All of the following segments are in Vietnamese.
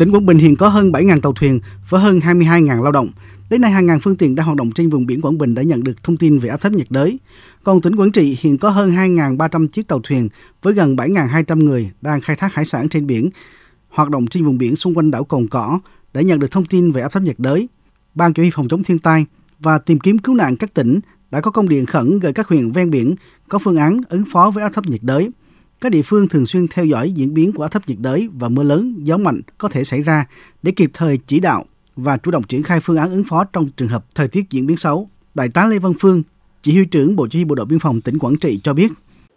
Tỉnh Quảng Bình hiện có hơn 7.000 tàu thuyền với hơn 22.000 lao động. Đến nay, hàng ngàn phương tiện đang hoạt động trên vùng biển Quảng Bình đã nhận được thông tin về áp thấp nhiệt đới. Còn tỉnh Quảng Trị hiện có hơn 2.300 chiếc tàu thuyền với gần 7.200 người đang khai thác hải sản trên biển, hoạt động trên vùng biển xung quanh đảo Cồn Cỏ đã nhận được thông tin về áp thấp nhiệt đới. Ban chỉ huy phòng chống thiên tai và tìm kiếm cứu nạn các tỉnh đã có công điện khẩn gửi các huyện ven biển có phương án ứng phó với áp thấp nhiệt đới. Các địa phương thường xuyên theo dõi diễn biến của áp thấp nhiệt đới và mưa lớn, gió mạnh có thể xảy ra để kịp thời chỉ đạo và chủ động triển khai phương án ứng phó trong trường hợp thời tiết diễn biến xấu. Đại tá Lê Văn Phương, chỉ huy trưởng Bộ Chỉ huy Bộ đội Biên phòng tỉnh Quảng Trị cho biết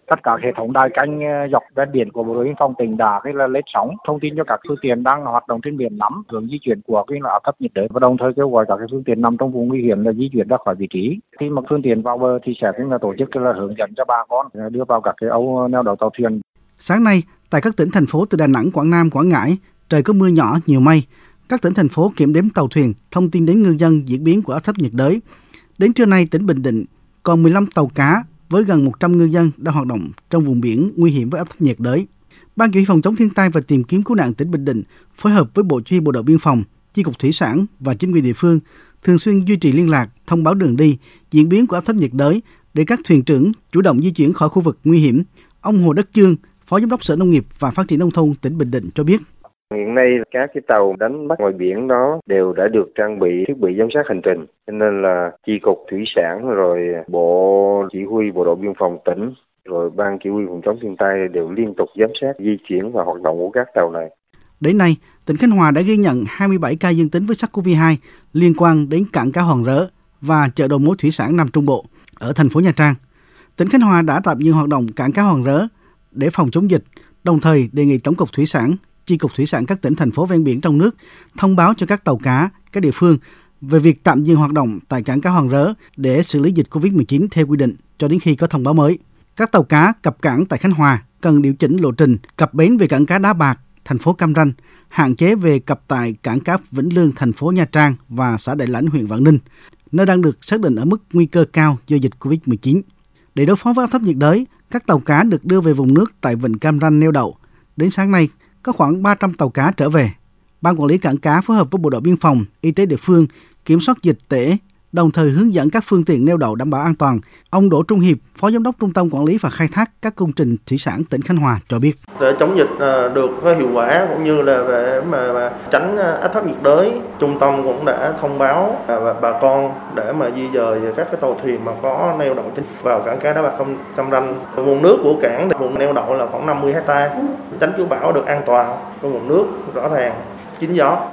tất cả hệ thống đài canh ờ, dọc ven biển của bộ đội biên phòng tỉnh đã, cái là lên sóng. Thông tin cho các phương tiện đang hoạt động trên biển nắm hướng di chuyển của cái là áp thấp nhiệt đới. Và đồng thời kêu gọi các cái phương tiện nằm trong vùng nguy hiểm là di chuyển ra khỏi vị trí. Khi mà phương tiện vào bờ thì sẽ cũng là tổ chức cái là hướng dẫn cho bà con ờ, đưa vào các cái ấu ờ, neo đậu tàu thuyền. Sáng nay, tại các tỉnh thành phố từ Đà Nẵng, Quảng Nam, Quảng Ngãi, trời có mưa nhỏ, nhiều mây. Các tỉnh thành phố kiểm đếm tàu thuyền, thông tin đến ngư dân diễn biến của áp thấp nhiệt đới. Đến trưa nay, tỉnh Bình Định còn 15 tàu cá với gần 100 ngư dân đang hoạt động trong vùng biển nguy hiểm với áp thấp nhiệt đới. Ban chỉ huy phòng chống thiên tai và tìm kiếm cứu nạn tỉnh Bình Định phối hợp với Bộ Chỉ huy Bộ đội Biên phòng, Chi cục Thủy sản và chính quyền địa phương thường xuyên duy trì liên lạc, thông báo đường đi, diễn biến của áp thấp nhiệt đới để các thuyền trưởng chủ động di chuyển khỏi khu vực nguy hiểm. Ông Hồ Đức Chương, Phó Giám đốc Sở Nông nghiệp và Phát triển Nông thôn tỉnh Bình Định cho biết. Hiện nay các cái tàu đánh bắt ngoài biển đó đều đã được trang bị thiết bị giám sát hành trình, cho nên là chi cục thủy sản rồi bộ chỉ huy bộ đội biên phòng tỉnh rồi ban chỉ huy phòng chống thiên tai đều liên tục giám sát di chuyển và hoạt động của các tàu này. Đến nay, tỉnh Khánh Hòa đã ghi nhận 27 ca dương tính với SARS-CoV-2 liên quan đến cảng cá Hòn Rỡ và chợ đầu mối thủy sản Nam Trung Bộ ở thành phố Nha Trang. Tỉnh Khánh Hòa đã tạm dừng hoạt động cảng cá Hòn Rỡ để phòng chống dịch, đồng thời đề nghị Tổng cục Thủy sản Chi cục Thủy sản các tỉnh thành phố ven biển trong nước thông báo cho các tàu cá, các địa phương về việc tạm dừng hoạt động tại cảng cá Hoàng Rớ để xử lý dịch COVID-19 theo quy định cho đến khi có thông báo mới. Các tàu cá cập cảng tại Khánh Hòa cần điều chỉnh lộ trình cập bến về cảng cá Đá Bạc, thành phố Cam Ranh, hạn chế về cập tại cảng cá Vĩnh Lương, thành phố Nha Trang và xã Đại Lãnh, huyện Vạn Ninh, nơi đang được xác định ở mức nguy cơ cao do dịch COVID-19. Để đối phó với áp thấp nhiệt đới, các tàu cá được đưa về vùng nước tại Vịnh Cam Ranh neo đậu. Đến sáng nay, có khoảng 300 tàu cá trở về. Ban quản lý cảng cá phối hợp với bộ đội biên phòng, y tế địa phương kiểm soát dịch tễ, đồng thời hướng dẫn các phương tiện neo đậu đảm bảo an toàn. Ông Đỗ Trung Hiệp, Phó Giám đốc Trung tâm Quản lý và Khai thác các công trình thủy sản tỉnh Khánh Hòa cho biết. Để chống dịch ờ, được hiệu quả cũng như là để mà, mà tránh ờ, áp thấp nhiệt đới, trung tâm cũng đã thông báo à, và bà con để mà di dời các cái tàu thuyền mà có neo đậu chính vào cảng cá đá bạc cam, cam ranh. Nguồn nước của cảng vùng neo đậu là khoảng 50 hecta, tránh chú bão được an toàn, có nguồn nước rõ ràng, kín gió.